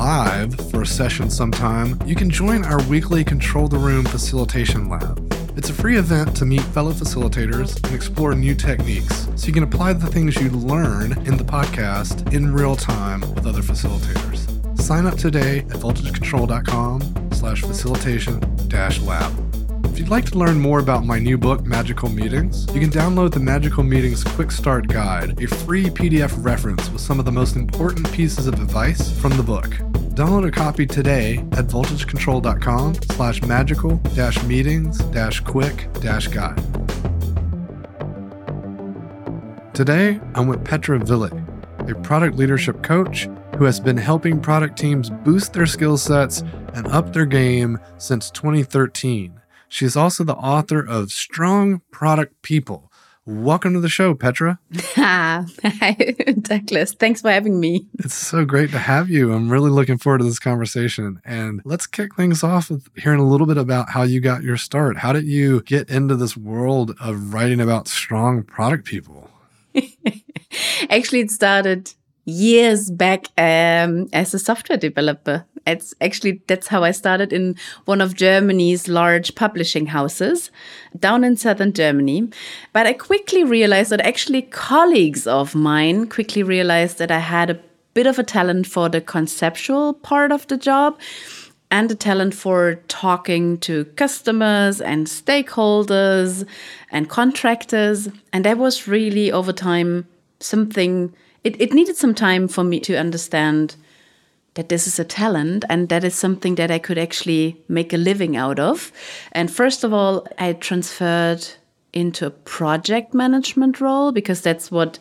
live for a session sometime, you can join our weekly Control the Room Facilitation Lab. It's a free event to meet fellow facilitators and explore new techniques so you can apply the things you learn in the podcast in real time with other facilitators. Sign up today at voltagecontrol.com slash facilitation dash lab. If you'd like to learn more about my new book, Magical Meetings, you can download the Magical Meetings Quick Start Guide, a free PDF reference with some of the most important pieces of advice from the book. Download a copy today at voltagecontrol.com slash magical dash meetings dash quick dash guide. Today, I'm with Petra Wille, a product leadership coach who has been helping product teams boost their skill sets and up their game since 2013. She is also the author of Strong Product People. Welcome to the show, Petra. Hi, Douglas. Thanks for having me. It's so great to have you. I'm really looking forward to this conversation. And let's kick things off with hearing a little bit about how you got your start. How did you get into this world of writing about strong product people? Actually, it started years back um, as a software developer. It's actually that's how I started in one of Germany's large publishing houses down in southern Germany. But I quickly realized that actually colleagues of mine quickly realized that I had a bit of a talent for the conceptual part of the job and a talent for talking to customers and stakeholders and contractors. And that was really over time something it, it needed some time for me to understand that this is a talent and that is something that I could actually make a living out of. And first of all, I transferred into a project management role because that's what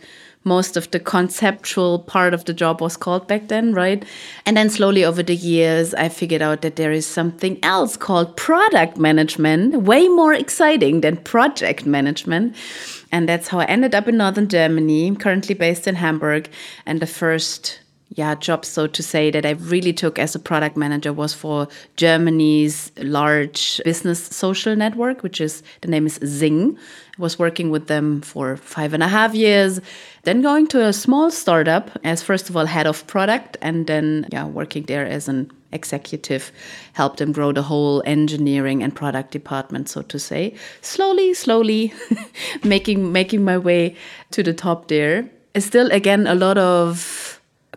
most of the conceptual part of the job was called back then, right? And then slowly over the years, I figured out that there is something else called product management, way more exciting than project management. And that's how I ended up in Northern Germany, currently based in Hamburg. And the first yeah, job, so to say, that I really took as a product manager was for Germany's large business social network, which is the name is XING I was working with them for five and a half years, then going to a small startup as first of all head of product, and then yeah, working there as an executive, helped them grow the whole engineering and product department, so to say. Slowly, slowly, making making my way to the top there. Still, again, a lot of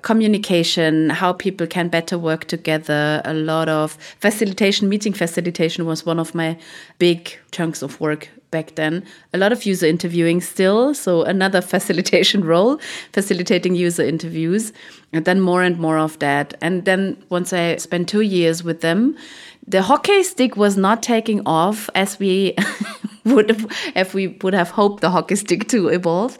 communication, how people can better work together. A lot of facilitation, meeting facilitation was one of my big chunks of work back then. A lot of user interviewing still, so another facilitation role, facilitating user interviews, and then more and more of that. And then once I spent two years with them, the hockey stick was not taking off as we would have, if we would have hoped the hockey stick to evolve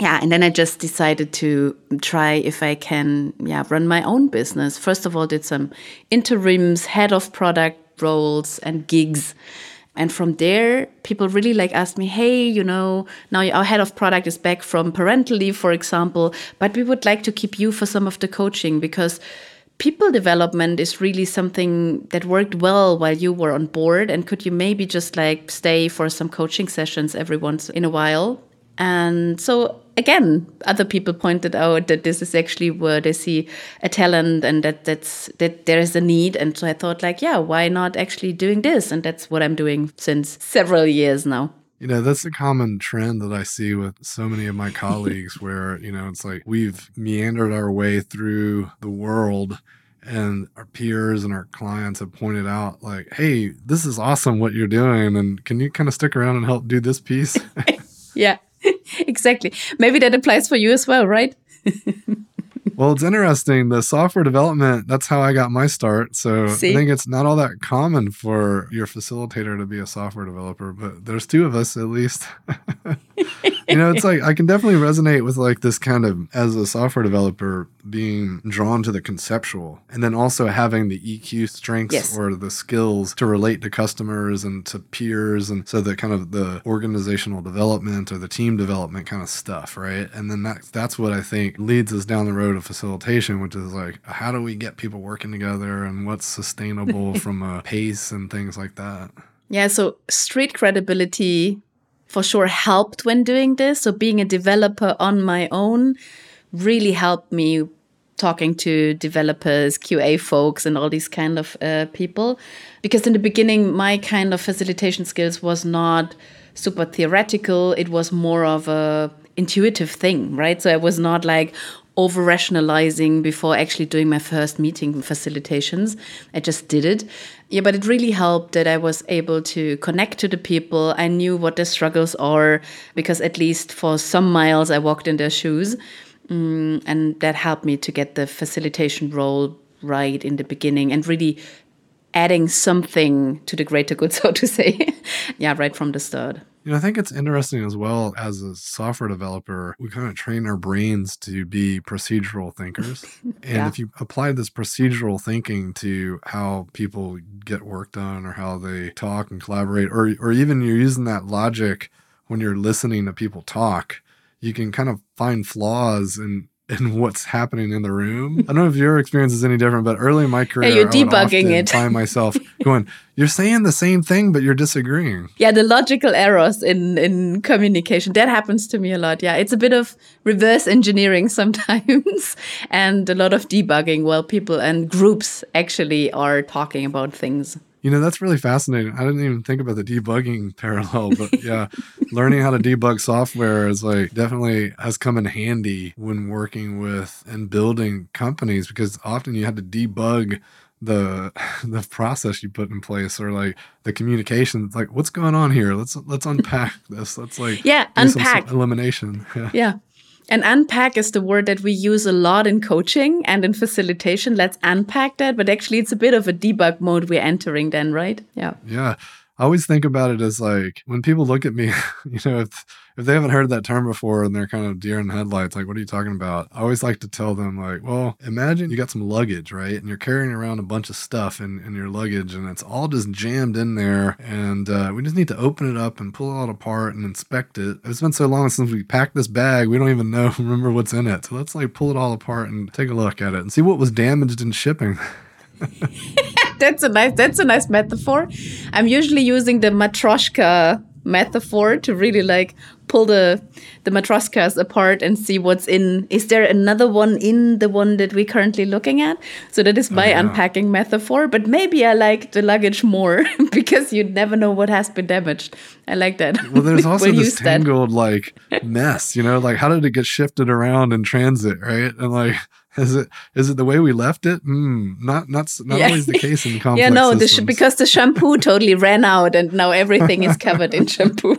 yeah and then i just decided to try if i can yeah run my own business. First of all did some interims head of product roles and gigs. And from there people really like asked me hey you know now our head of product is back from parental leave for example but we would like to keep you for some of the coaching because people development is really something that worked well while you were on board. And could you maybe just like stay for some coaching sessions every once in a while? And so again, other people pointed out that this is actually where they see a talent and that that's that there is a need. And so I thought like, yeah, why not actually doing this? And that's what I'm doing since several years now. You know, that's a common trend that I see with so many of my colleagues where, you know, it's like we've meandered our way through the world and our peers and our clients have pointed out like, "Hey, this is awesome what you're doing and can you kind of stick around and help do this piece?" yeah. exactly. Maybe that applies for you as well, right? well, it's interesting. The software development, that's how I got my start. So See? I think it's not all that common for your facilitator to be a software developer, but there's two of us at least. you know, it's like I can definitely resonate with like this kind of as a software developer being drawn to the conceptual and then also having the EQ strengths Yes. or the skills to relate to customers and to peers and so the kind of the organizational development or the team development kind of stuff, right? And then that that's what I think leads us down the road of facilitation, which is like how do we get people working together and what's sustainable from a pace and things like that. Yeah, so street credibility for sure helped when doing this. So being a developer on my own really helped me talking to developers, QA folks, and all these kind of uh, people. Because in the beginning, my kind of facilitation skills was not super theoretical. It was more of a intuitive thing, right? So I was not like over rationalizing before actually doing my first meeting facilitations. I just did it. Yeah, but it really helped that I was able to connect to the people. I knew what their struggles are because at least for some miles I walked in their shoes. Mm, and that helped me to get the facilitation role right in the beginning and really adding something to the greater good, so to say. yeah, right from the start. You know, I think it's interesting as well as a software developer, we kind of train our brains to be procedural thinkers. And Yeah. if you apply this procedural thinking to how people get work done or how they talk and collaborate, or or even you're using that logic when you're listening to people talk, you can kind of find flaws in in what's happening in the room. I don't know if your experience is any different, but early in my career, you're I would debugging often it. find myself going, "You're saying the same thing, but you're disagreeing." Yeah, the logical errors in in communication that happens to me a lot. Yeah, it's a bit of reverse engineering sometimes, and a lot of debugging while people and groups actually are talking about things. You know, that's really fascinating. I didn't even think about the debugging parallel, but yeah, learning how to debug software is like definitely has come in handy when working with and building companies because often you had to debug the the process you put in place or like the communication It's like what's going on here let's let's unpack this let's like Yeah, unpack. elimination yeah. Yeah. And unpack is the word that we use a lot in coaching and in facilitation. Let's unpack that. But actually, it's a bit of a debug mode we're entering then, right? Yeah. Yeah. I always think about it as like when people look at me, you know, if if they haven't heard that term before and they're kind of deer in headlights, like, what are you talking about? I always like to tell them, like, well, imagine you got some luggage, right? And you're carrying around a bunch of stuff in, in your luggage and it's all just jammed in there. And uh, we just need to open it up and pull it all apart and inspect it. It's been so long since we packed this bag, we don't even know, remember what's in it. So let's like pull it all apart and take a look at it and see what was damaged in shipping. That's a nice that's a nice metaphor. I'm usually using the matroshka metaphor to really like pull the the matroshkas apart and see what's in is there another one in the one that we're currently looking at so that is my yeah. unpacking metaphor but maybe i like the luggage more because you never know what has been damaged i like that Well, there's also We'll this that. tangled like mess, you know, like how did it get shifted around in transit, right? And like, is it is it the way we left it? Mm, not not not Yeah. always the case in complex yeah no the sh- because the shampoo totally ran out and now everything is covered in shampoo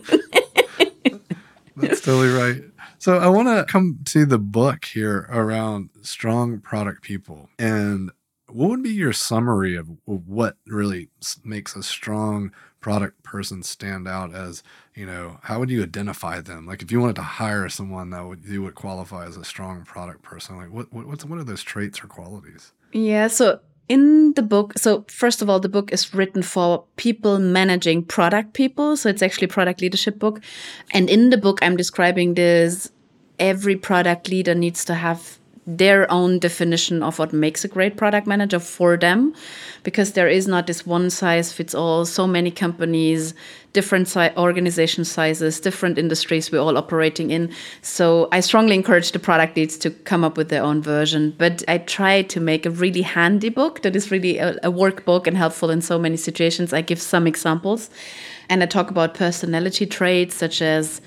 That's totally right. So I want to come to the book here around strong product people, and what would be your summary of what really makes a strong product person stand out? As you know, how would you identify them? Like if you wanted to hire someone that would you would qualify as a strong product person, like what what what's, what are those traits or qualities? Yeah, so in the book, so first of all, the book is written for people managing product people. So it's actually product leadership book. And in the book, I'm describing this every product leader needs to have their own definition of what makes a great product manager for them because there is not this one size fits all so many companies different si- organization sizes different industries we're all operating in. So i strongly encourage the product leads to come up with their own version. But i try to make a really handy book that is really a, a workbook and helpful in so many situations. I give some examples. And i talk about personality traits such as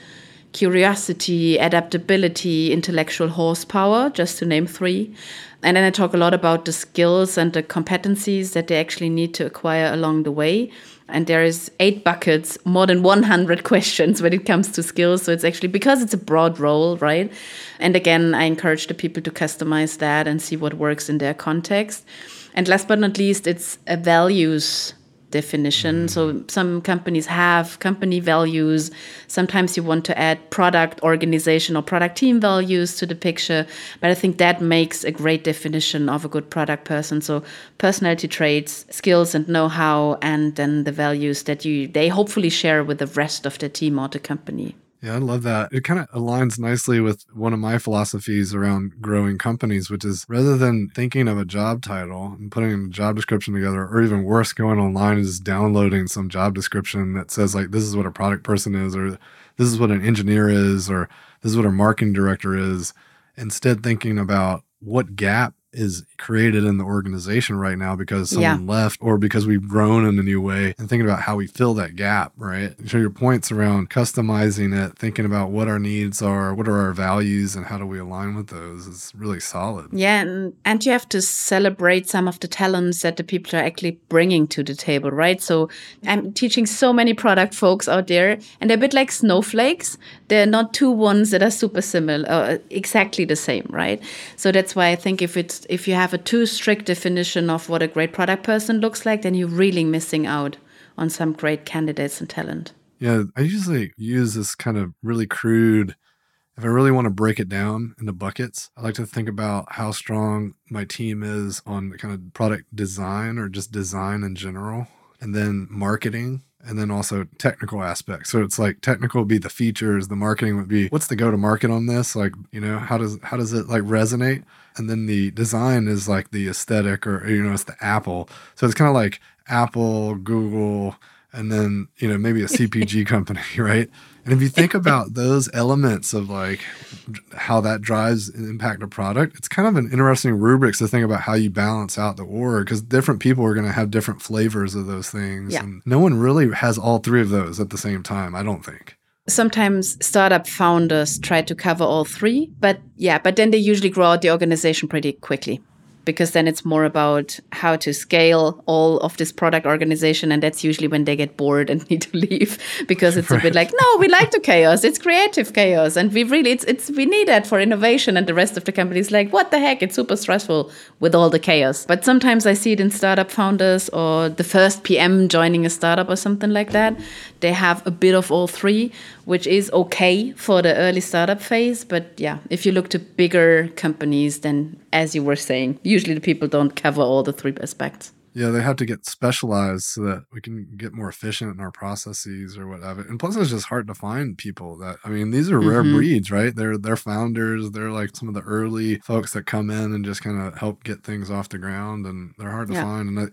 curiosity, adaptability, intellectual horsepower, just to name three. And then I talk a lot about the skills and the competencies that they actually need to acquire along the way. And there is eight buckets, more than 100 questions when it comes to skills. So it's actually because it's a broad role, right? And again, I encourage the people to customize that and see what works in their context. And last but not least, it's a values definition. Mm. So some companies have company values. Sometimes you want to add product organization or product team values to the picture. But I think that makes a great definition of a good product person. So personality traits, skills and know-how, and then the values that you they hopefully share with the rest of the team or the company. Yeah, I love that. It kind of aligns nicely with one of my philosophies around growing companies, which is rather than thinking of a job title and putting a job description together, or even worse, going online and just downloading some job description that says, like, this is what a product person is, or this is what an engineer is, or this is what a marketing director is, instead thinking about what gap is created in the organization right now because someone yeah. left or because we've grown in a new way and thinking about how we fill that gap, right? So your points around customizing it, thinking about what our needs are, what are our values and how do we align with those is really solid. Yeah, and, and you have to celebrate some of the talents that the people are actually bringing to the table, right? So I'm teaching so many product folks out there and they're a bit like snowflakes. They're not two ones that are super similar, uh, exactly the same, right? So that's why I think if it's if you have a too strict definition of what a great product person looks like, then you're really missing out on some great candidates and talent. Yeah, I usually use this kind of really crude. If I really want to break it down into buckets, I like to think about how strong my team is on the kind of product design or just design in general, and then marketing, and then also technical aspects. So it's like technical would be the features, the marketing would be what's the go to market on this? Like, you know, how does how does it like resonate? And then the design is like the aesthetic or you know, it's the Apple. So it's kind of like Apple, Google, and then, you know, maybe a CPG company, right? And if you think about those elements of like how that drives and impact a product, it's kind of an interesting rubric to think about how you balance out the org because different people are going to have different flavors of those things. Yeah. And no one really has all three of those at the same time, I don't think. Sometimes startup founders try to cover all three, but yeah, but then they usually grow out the organization pretty quickly because then it's more about how to scale all of this product organization and that's usually when they get bored and need to leave because it's right. a bit like no we like the chaos. It's creative chaos. And we really it's it's we need that for innovation and the rest of the company is like what the heck? It's super stressful with all the chaos. But sometimes i see it in startup founders or the first pm joining a startup or something like that. They have a bit of all three which is okay for the early startup phase. But yeah, if you look to bigger companies, then as you were saying, usually the people don't cover all the three aspects. Yeah, they have to get specialized so that we can get more efficient in our processes or whatever. And plus, it's just hard to find people that. I mean, these are rare mm-hmm. breeds, right? They're they're founders. They're like some of the early folks that come in and just kind of help get things off the ground, and they're hard to yeah. find. And I,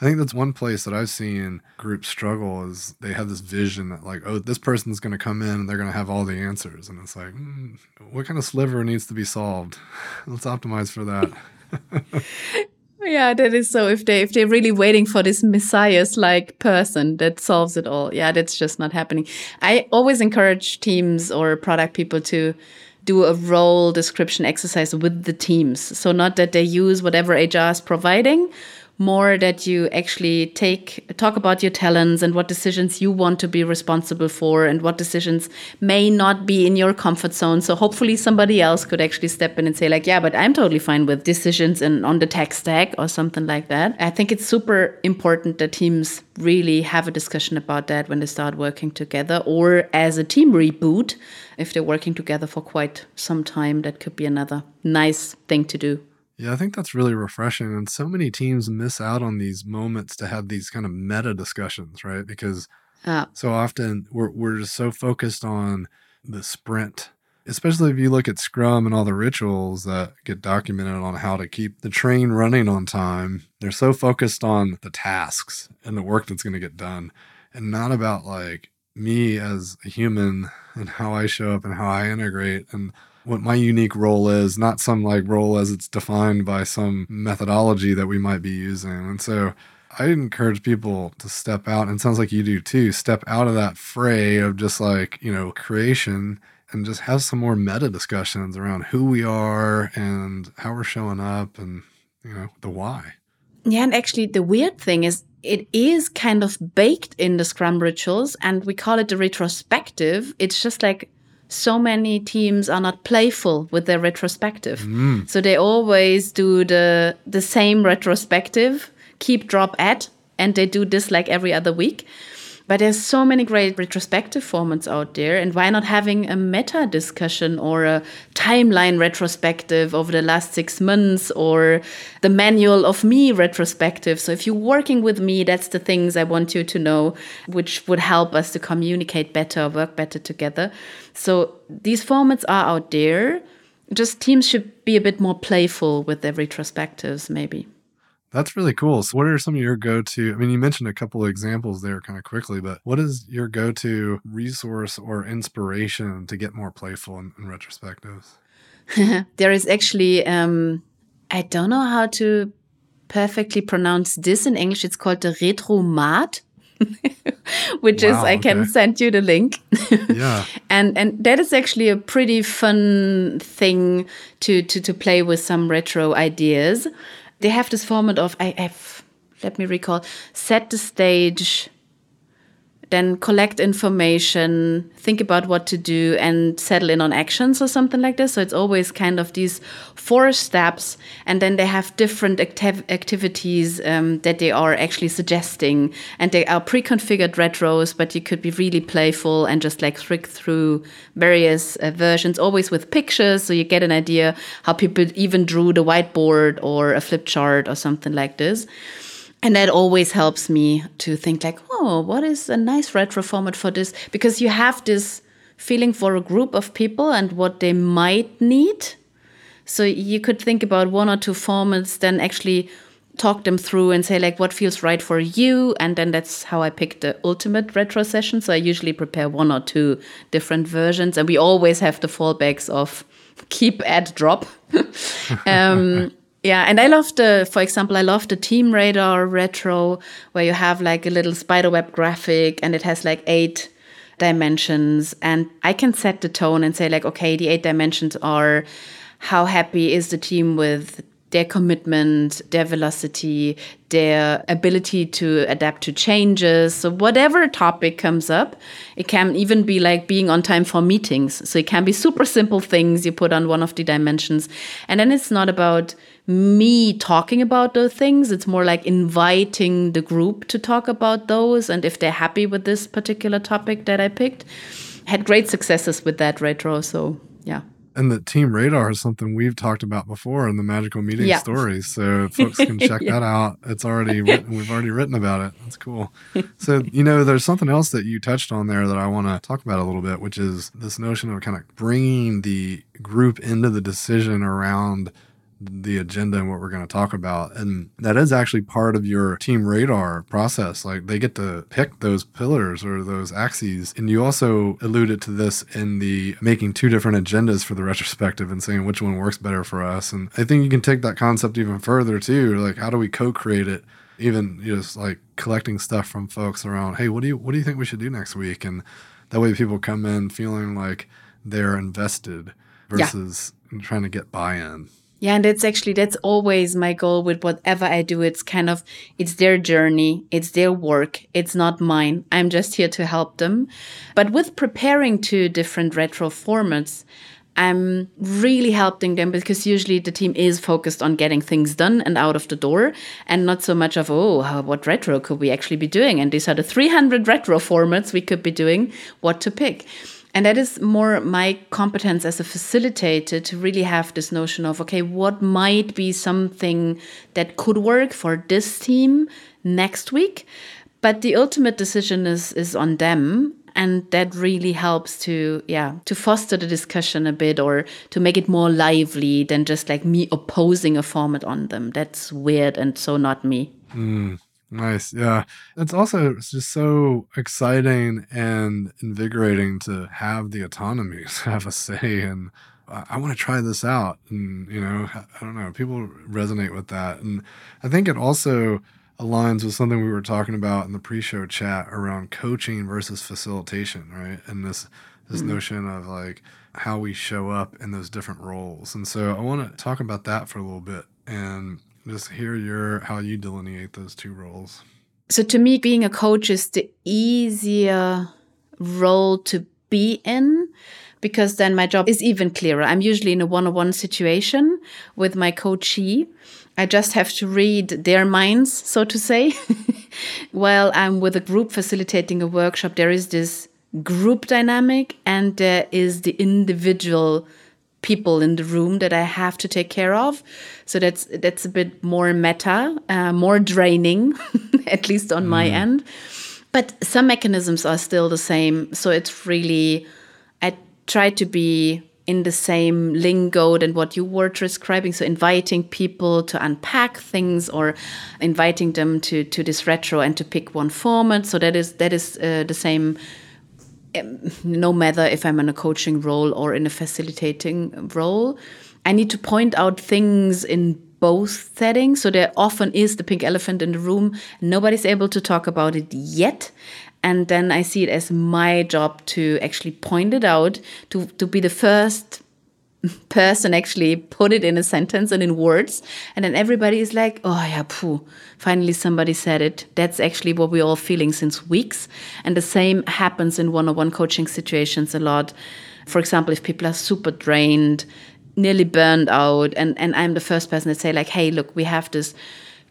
I think that's one place that I've seen groups struggle is they have this vision that like, oh, this person's going to come in and they're going to have all the answers, and it's like, mm, what kind of sliver needs to be solved? Let's optimize for that. Yeah, that is so. If they if they're really waiting for this messiahs like person that solves it all, yeah, that's just not happening. I always encourage teams or product people to do a role description exercise with the teams. So not that they use whatever HR is providing, more that you actually take talk about your talents and what decisions you want to be responsible for and what decisions may not be in your comfort zone. So hopefully somebody else could actually step in and say like yeah but i'm totally fine with decisions and on the tech stack or something like that. I think it's super important that teams really have a discussion about that when they start working together or as a team reboot if they're working together for quite some time. That could be another nice thing to do yeah, I think that's really refreshing. And so many teams miss out on these moments to have these kind of meta discussions, right? Because so often we're, we're just so focused on the sprint, especially if you look at Scrum and all the rituals that get documented on how to keep the train running on time. They're so focused on the tasks and the work that's going to get done and not about like me as a human and how I show up and how I integrate and what my unique role is, not some like role as it's defined by some methodology that we might be using. And so I encourage people to step out, and sounds like you do too, step out of that fray of just like, you know, creation and just have some more meta discussions around who we are and how we're showing up and, you know, the why. Yeah, and actually, the weird thing is it is kind of baked in the Scrum rituals, and we call it the retrospective. It's just like so many teams are not playful with their retrospective. Mm. So they always do the the same retrospective, keep drop at and they do this like every other week. But there's so many great retrospective formats out there, and why not having a meta discussion or a timeline retrospective over the last six months or the manual of me retrospective? So if you're working with me, that's the things I want you to know, which would help us to communicate better, work better together. So these formats are out there. Just teams should be a bit more playful with their retrospectives, maybe. That's really cool. So, what are some of your go to? I mean, you mentioned a couple of examples there kind of quickly, but what is your go to resource or inspiration to get more playful in, in retrospectives? there is actually, um, I don't know how to perfectly pronounce this in English. It's called the Retromat. which wow, is I can okay. send you the link. yeah. And and that is actually a pretty fun thing to to to play with some retro ideas they have this format of I have let me recall set the stage then collect information, think about what to do, and settle in on actions or something like this. So it's always kind of these four steps, and then they have different activ activities um, that they are actually suggesting, and they are pre-configured retros, but you could be really playful and just like trick through various uh, versions, always with pictures, so you get an idea how people even drew the whiteboard or a flip chart or something like this. And that always helps me to think like, oh, what is a nice retro format for this? Because you have this feeling for a group of people and what they might need. So you could think about one or two formats, then actually talk them through and say like what feels right for you and then that's how i pick the ultimate retro session so i usually prepare one or two different versions and we always have the fallbacks of keep add drop um, yeah, and I love the, for example, I love the Team Radar retro where you have like a little spiderweb graphic and it has like eight dimensions. And I can set the tone and say, like, okay, the eight dimensions are how happy is the team with their commitment, their velocity, their ability to adapt to changes. So, whatever topic comes up, it can even be like being on time for meetings. So, it can be super simple things you put on one of the dimensions. And then it's not about me talking about those things. It's more like inviting the group to talk about those and if they're happy with this particular topic that I picked. Had great successes with that retro. So, yeah. And the team radar is something we've talked about before in the magical meeting yeah. stories. So folks can check that out. It's already written, we've already written about it. That's cool. So, you know, there's something else that you touched on there that I want to talk about a little bit, which is this notion of kind of bringing the group into the decision around the agenda and what we're going to talk about. And that is actually part of your team radar process. Like they get to pick those pillars or those axes. And you also alluded to this in the making two different agendas for the retrospective and saying which one works better for us. And I think you can take that concept even further too. Like how do we co-create it? Even just like collecting stuff from folks around, hey, what do you what do you think we should do next week? And that way people come in feeling like they're invested versus yeah. trying to get buy-in. Yeah, and that's actually that's always my goal with whatever I do. It's kind of it's their journey, it's their work, it's not mine. I'm just here to help them. But with preparing two different retro formats, I'm really helping them because usually the team is focused on getting things done and out of the door and not so much of, oh, what retro could we actually be doing? And these are the 300 retro formats we could be doing, what to pick. And that is more my competence as a facilitator to really have this notion of, okay, what might be something that could work for this team next week? But the ultimate decision is, is on them and that really helps to yeah to foster the discussion a bit or to make it more lively than just like me opposing a format on them that's weird and so not me mm. Nice. Yeah. It's also just so exciting and invigorating to have the autonomy, to have a say and I, I want to try this out. And, you know, I don't know, people resonate with that. And I think it also aligns with something we were talking about in the pre-show chat around coaching versus facilitation, right? And this this mm-hmm. notion of like how we show up in those different roles. And so I want to talk about that for a little bit and just hear your how you delineate those two roles. So to me, being a coach is the easier role to be in, because then my job is even clearer. I'm usually in a one on one situation with my coachee. I just have to read their minds, so to say. While I'm with a group facilitating a workshop, there is this group dynamic and there is the individual people in the room that I have to take care of. So that's that's a bit more meta, uh, more draining, at least on mm. my end. But some mechanisms are still the same. So it's really I try to be in the same lingo than what you were describing. So inviting people to unpack things or inviting them to to this retro and to pick one format. So that is that is uh, the same no matter if I'm in a coaching role or in a facilitating role. I need to point out things in both settings. So there often is the pink elephant in the room. Nobody's able to talk about it yet. And then I see it as my job to actually point it out, to, to be the first person actually put it in a sentence and in words and then everybody is like oh yeah poo finally somebody said it. That's actually what we're all feeling since weeks and the same happens in one-on-one coaching situations a lot. For example if people are super drained nearly burned out and and i'm the first person to say like hey look we have this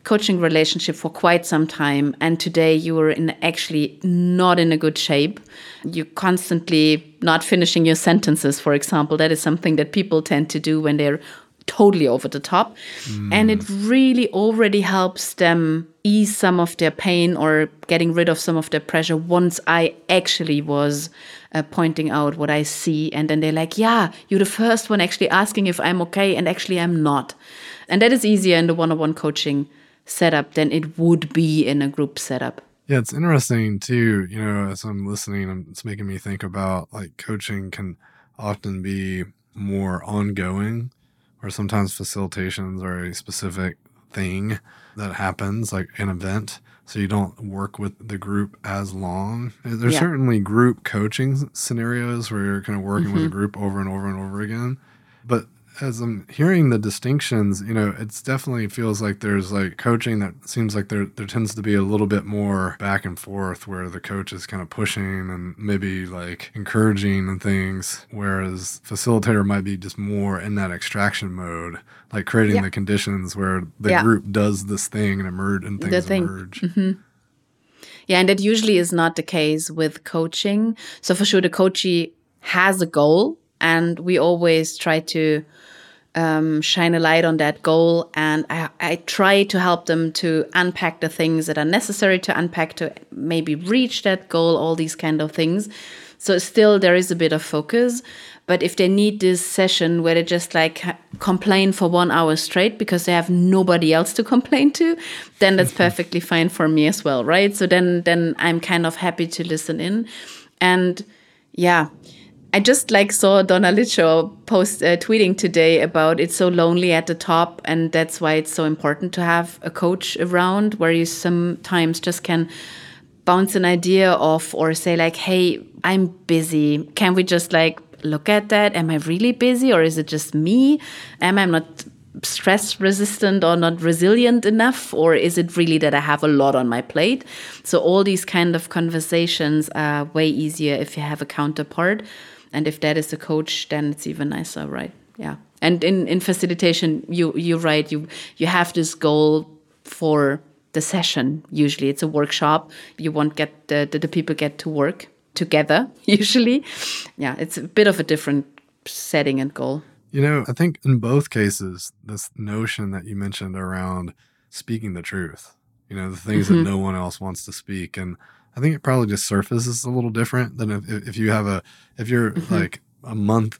coaching relationship for quite some time and today you are in actually not in a good shape. You're constantly not finishing your sentences for example. That is something that people tend to do when they're totally over the top. Mm. and it really already helps them ease some of their pain or getting rid of some of their pressure once i actually was uh, pointing out what i see. And then they're like yeah you're the first one actually asking if i'm okay and actually i'm not. And that is easier in the one-on-one coaching setup than it would be in a group setup. Yeah, it's interesting too. You know, as I'm listening, it's making me think about like coaching can often be more ongoing, or sometimes facilitations are a specific thing that happens, like an event. So you don't work with the group as long. There's yeah. certainly group coaching scenarios where you're kind of working mm-hmm. with a mm-hmm. group over and over and over again. But as I'm hearing the distinctions, you know, it's definitely feels like there's like coaching that seems like there there tends to be a little bit more back and forth where the coach is kind of pushing and maybe like encouraging and things, whereas facilitator might be just more in that extraction mode, like creating yeah. the conditions where the yeah. group does this thing and emerge and things thing. emerge. Mm-hmm. Yeah, and that usually is not the case with coaching. So for sure, the coachee has a goal, and we always try to um, shine a light on that goal. And I, I, try to help them to unpack the things that are necessary to unpack to maybe reach that goal, all these kind of things. So still there is a bit of focus. But if they need this session where they just like complain for one hour straight because they have nobody else to complain to, then that's perfectly fine for me as well, right? So then then I'm kind of happy to listen in. And yeah, I just like saw Donna Lichaw post uh, tweeting today about it's so lonely at the top, and that's why it's so important to have a coach around where you sometimes just can bounce an idea off or say like, "Hey, I'm busy. Can we just like look at that? Am I really busy, or is it just me? Am I not?" stress resistant or not resilient enough or is it really that i have a lot on my plate so all these kind of conversations are way easier if you have a counterpart and if that is a coach then it's even nicer right? Yeah. And in in facilitation you you're right you you have this goal for the session usually. It's a workshop. You want get the, the, the people get to work together usually. Yeah it's a bit of a different setting and goal. You know i think in both cases this notion that you mentioned around speaking the truth you know the things mm-hmm. that no one else wants to speak. And I think it probably just surfaces a little different than if, if you have a if you're mm-hmm. like a month,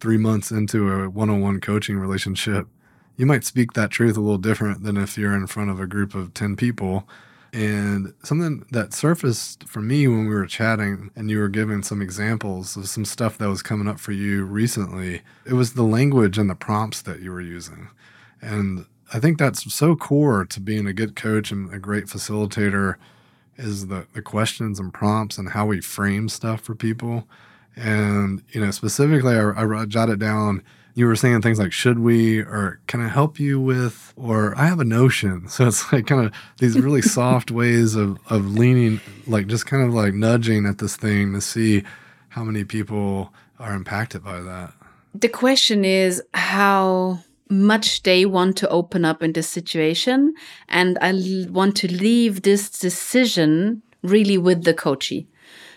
three months into a one-on-one coaching relationship, you might speak that truth a little different than if you're in front of a group of ten people. And something that surfaced for me when we were chatting and you were giving some examples of some stuff that was coming up for you recently, it was the language and the prompts that you were using. And I think that's so core to being a good coach and a great facilitator is the, the questions and prompts and how we frame stuff for people. And, you know, specifically, I, I jotted down, you were saying things like, should we, or can I help you with, or I have a notion. So it's like kind of these really soft ways of, of leaning, like just kind of like nudging at this thing to see how many people are impacted by that. The question is how much they want to open up in this situation. And I want to leave this decision really with the coachee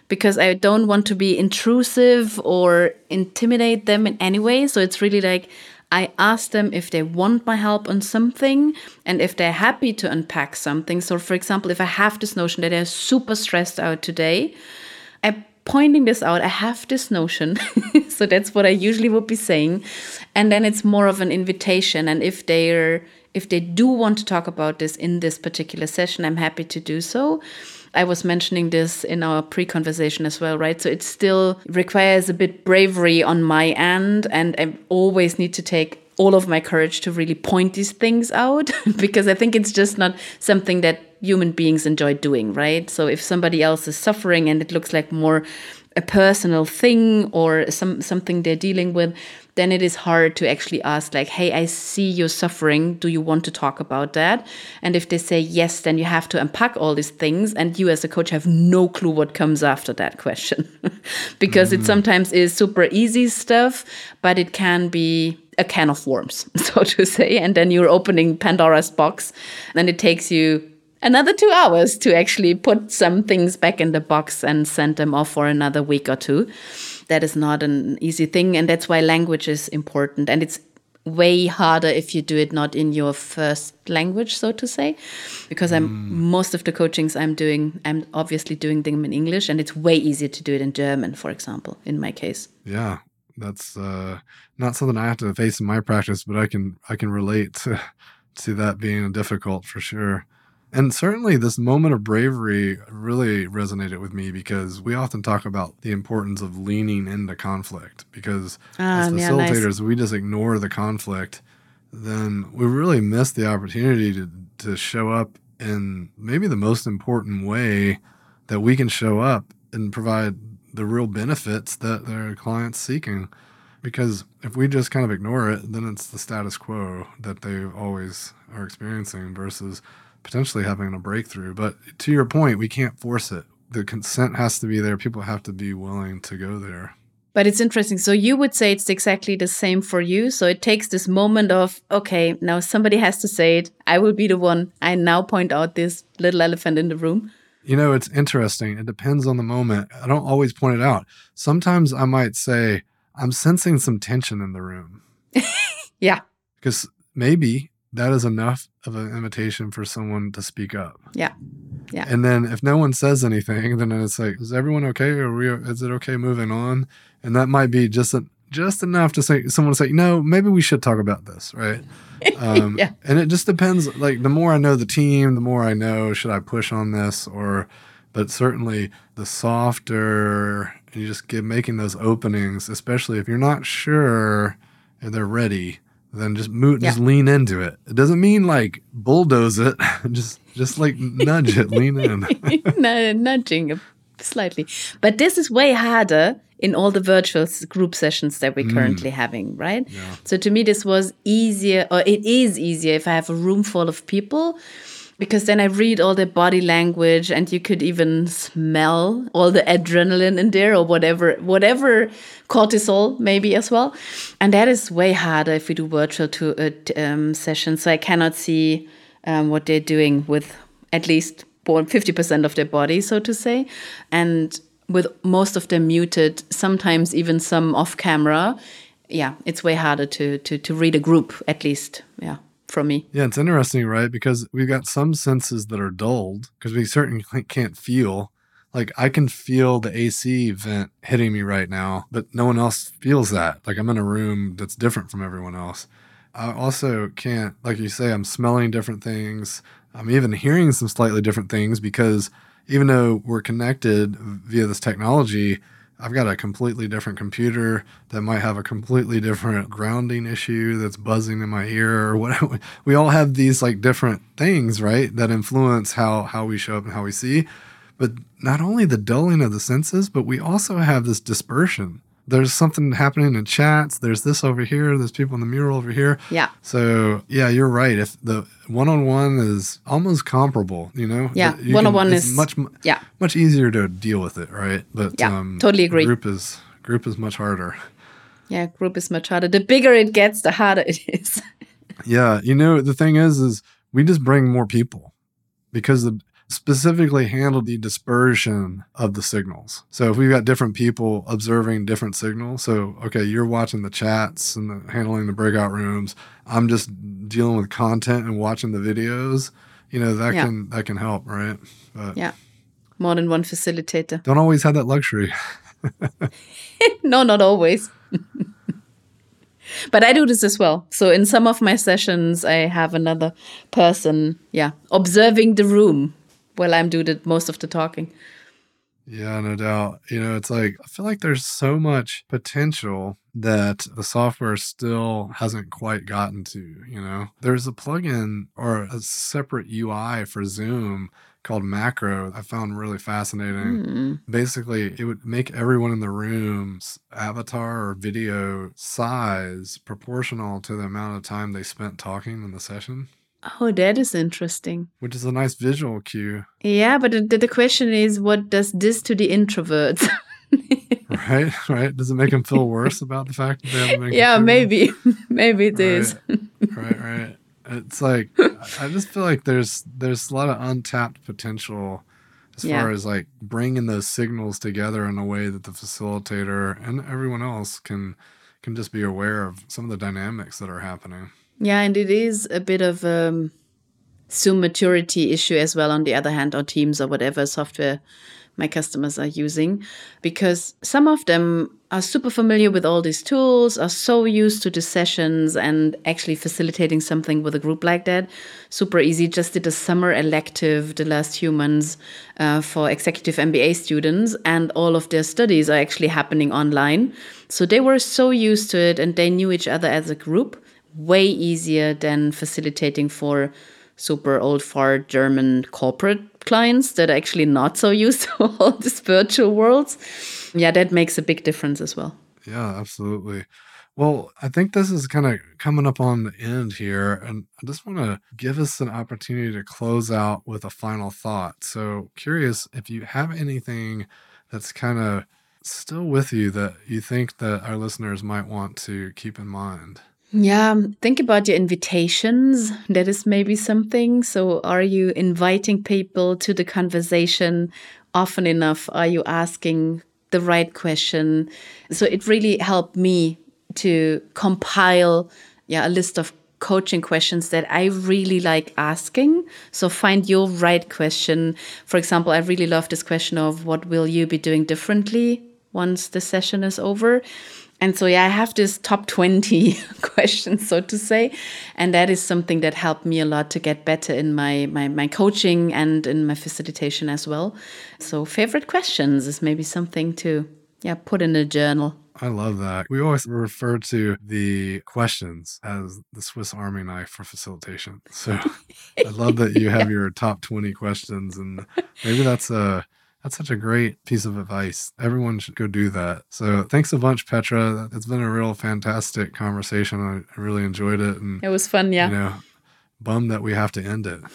because I don't want to be intrusive or intimidate them in any way. So it's really like I ask them if they want my help on something and if they're happy to unpack something. So, for example, if I have this notion that they're super stressed out today, I'm pointing this out. I have this notion. so that's what I usually would be saying. And then it's more of an invitation. And if they're if they do want to talk about this in this particular session, I'm happy to do so. I was mentioning this in our pre conversation as well, right? So it still requires a bit bravery on my end, and I always need to take all of my courage to really point these things out because I think it's just not something that human beings enjoy doing, right? So if somebody else is suffering and it looks like more a personal thing or some something they're dealing with, then it is hard to actually ask like, "Hey, I see you're suffering. Do you want to talk about that?" And if they say yes, then you have to unpack all these things, and you as a coach have no clue what comes after that question, because mm. it sometimes is super easy stuff, but it can be a can of worms, so to say, and then you're opening Pandora's box, and it takes you another two hours to actually put some things back in the box and send them off for another week or two. That is not an easy thing. And that's why language is important. And it's way harder if you do it not in your first language so to say because i'm most of the coachings i'm doing i'm obviously doing them in english and it's way easier to do it in german for example in my case yeah that's uh, not something i have to face in my practice but i can i can relate to to that being difficult for sure and certainly, this moment of bravery really resonated with me because we often talk about the importance of leaning into conflict. Because ah, as facilitators, yeah, nice. we just ignore the conflict, then we really miss the opportunity to, to show up in maybe the most important way that we can show up and provide the real benefits that their client's seeking. Because if we just kind of ignore it, then it's the status quo that they always are experiencing versus potentially having a breakthrough. But to your point, we can't force it. The consent has to be there. People have to be willing to go there. But it's interesting. So you would say it's exactly the same for you. So it takes this moment of, okay, now somebody has to say it. I will be the one. I now point out this little elephant in the room. You know, it's interesting. It depends on the moment. I don't always point it out. Sometimes I might say, I'm sensing some tension in the room. yeah. Because maybe that is enough of an invitation for someone to speak up. Yeah. Yeah. And then if no one says anything, then it's like, is everyone okay? Or we, is it okay moving on? And that might be just a, just enough to say someone say, no, maybe we should talk about this, right? Um, yeah. And it just depends. Like the more I know the team, the more I know should I push on this or, but certainly the softer you just get making those openings, especially if you're not sure they're ready then just move, yeah. just lean into it. It doesn't mean like bulldoze it. just just like nudge it, lean in. no, nudging slightly. But this is way harder in all the virtual group sessions that we're mm. currently having, right? Yeah. So to me, this was easier, or it is easier if I have a room full of people because then I read all the body language and you could even smell all the adrenaline in there or whatever, whatever cortisol maybe as well. And that is way harder if we do virtual to uh, um, sessions. So I cannot see um, what they're doing with at least 50% of their body, so to say. And with most of them muted, sometimes even some off camera, yeah, it's way harder to, to, to read a group at least. Yeah from me. Yeah, it's interesting, right? Because we've got some senses that are dulled because we certainly can't feel. Like I can feel the AC vent hitting me right now, but no one else feels that. Like I'm in a room that's different from everyone else. I also can't, like you say, I'm smelling different things. I'm even hearing some slightly different things because even though we're connected via this technology, I've got a completely different computer that might have a completely different grounding issue that's buzzing in my ear or whatever. We all have these like different things, right, that influence how how we show up and how we see. But not only the dulling of the senses, but we also have this dispersion there's something happening in chats. There's this over here. There's people in the mural over here. Yeah. So yeah, you're right. If the one-on-one is almost comparable, you know. Yeah. One-on-one is much. Yeah. Much easier to deal with it, right? But yeah, um, totally agree. Group is Group is much harder. Yeah, group is much harder. The bigger it gets, the harder it is. Yeah, you know the thing is, is we just bring more people because the specifically handle the dispersion of the signals. So if we've got different people observing different signals, so okay, you're watching the chats and the, handling the breakout rooms. I'm just dealing with content and watching the videos. You know that Yeah. can that can help, right? But yeah. More than one facilitator. don't always have that luxury. no, not always. but I do this as well. So in some of my sessions, I have another person, yeah, observing the room while I'm doing the, most of the talking. Yeah, no doubt. You know, it's like I feel like there's so much potential that the software still hasn't quite gotten to, you know. There's a plugin or a separate UI for Zoom called Macro I found really fascinating. Hmm. Basically, it would make everyone in the room's avatar or video size proportional to the amount of time they spent talking in the session, Oh, that is interesting. which is a nice visual cue, Yeah, but the, the question is, what does this to the introverts? right? right? Does it make them feel worse about the fact that they haven't been yeah, maybe, maybe it is. right right it's like i just feel like there's there's a lot of untapped potential as Yeah. far as like bringing those signals together in a way that the facilitator and everyone else can can just be aware of some of the dynamics that are happening Yeah, and it is a bit of um Zoom maturity issue as well, on the other hand, or Teams or whatever software my customers are using, because some of them are super familiar with all these tools, are so used to the sessions and actually facilitating something with a group like that. Super easy. Just did a summer elective the last Humans, uh, for executive MBA students, and all of their studies are actually happening online. So they were so used to it and they knew each other as a group way easier than facilitating for super old fart German corporate clients that are actually not so used to all these virtual worlds. Yeah, that makes a big difference as well. yeah absolutely well i think this is kind of coming up on the end here and i just want to give us an opportunity to close out with a final thought so curious if you have anything that's kind of still with you that you think that our listeners might want to keep in mind Yeah, think about your invitations. That is maybe something. So, are you inviting people to the conversation often enough? Are you asking the right question? So, it really helped me to compile yeah, a list of coaching questions that I really like asking. So, find your right question. For example, I really love this question of what will you be doing differently once the session is over? And so, yeah, I have this top 20 questions, so to say. And that is something that helped me a lot to get better in my, my, my coaching and in my facilitation as well. So, favorite questions is maybe something to, yeah, put in a journal. I love that. We always refer to the questions as the Swiss Army knife for facilitation. So I love that you have your top 20 questions and maybe that's a that's such a great piece of advice. Everyone should go do that. So thanks a bunch, Petra. It's been a real fantastic conversation. I, really enjoyed it and It was fun, yeah. you know, bummed that we have to end it.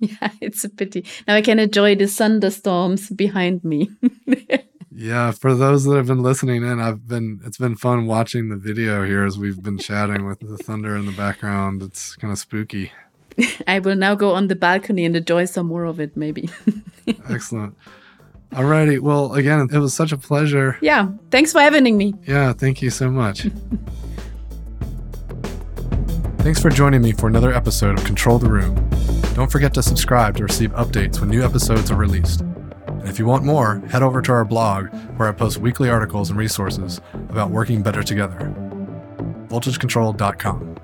Yeah, it's a pity. Now I can enjoy the thunderstorms behind me. Yeah, for those that have been listening in, I've been it's been fun watching the video here as we've been chatting with the thunder in the background. It's kind of spooky. I will now go on the balcony and enjoy some more of it, maybe. Excellent. Alrighty. Well, again, it was such a pleasure. yeah, thanks for having me. Yeah, thank you so much. Thanks for joining me for another episode of Control the Room. Don't forget to subscribe to receive updates when new episodes are released. And if you want more, head over to our blog where I post weekly articles and resources about working better together. VoltageControl.com.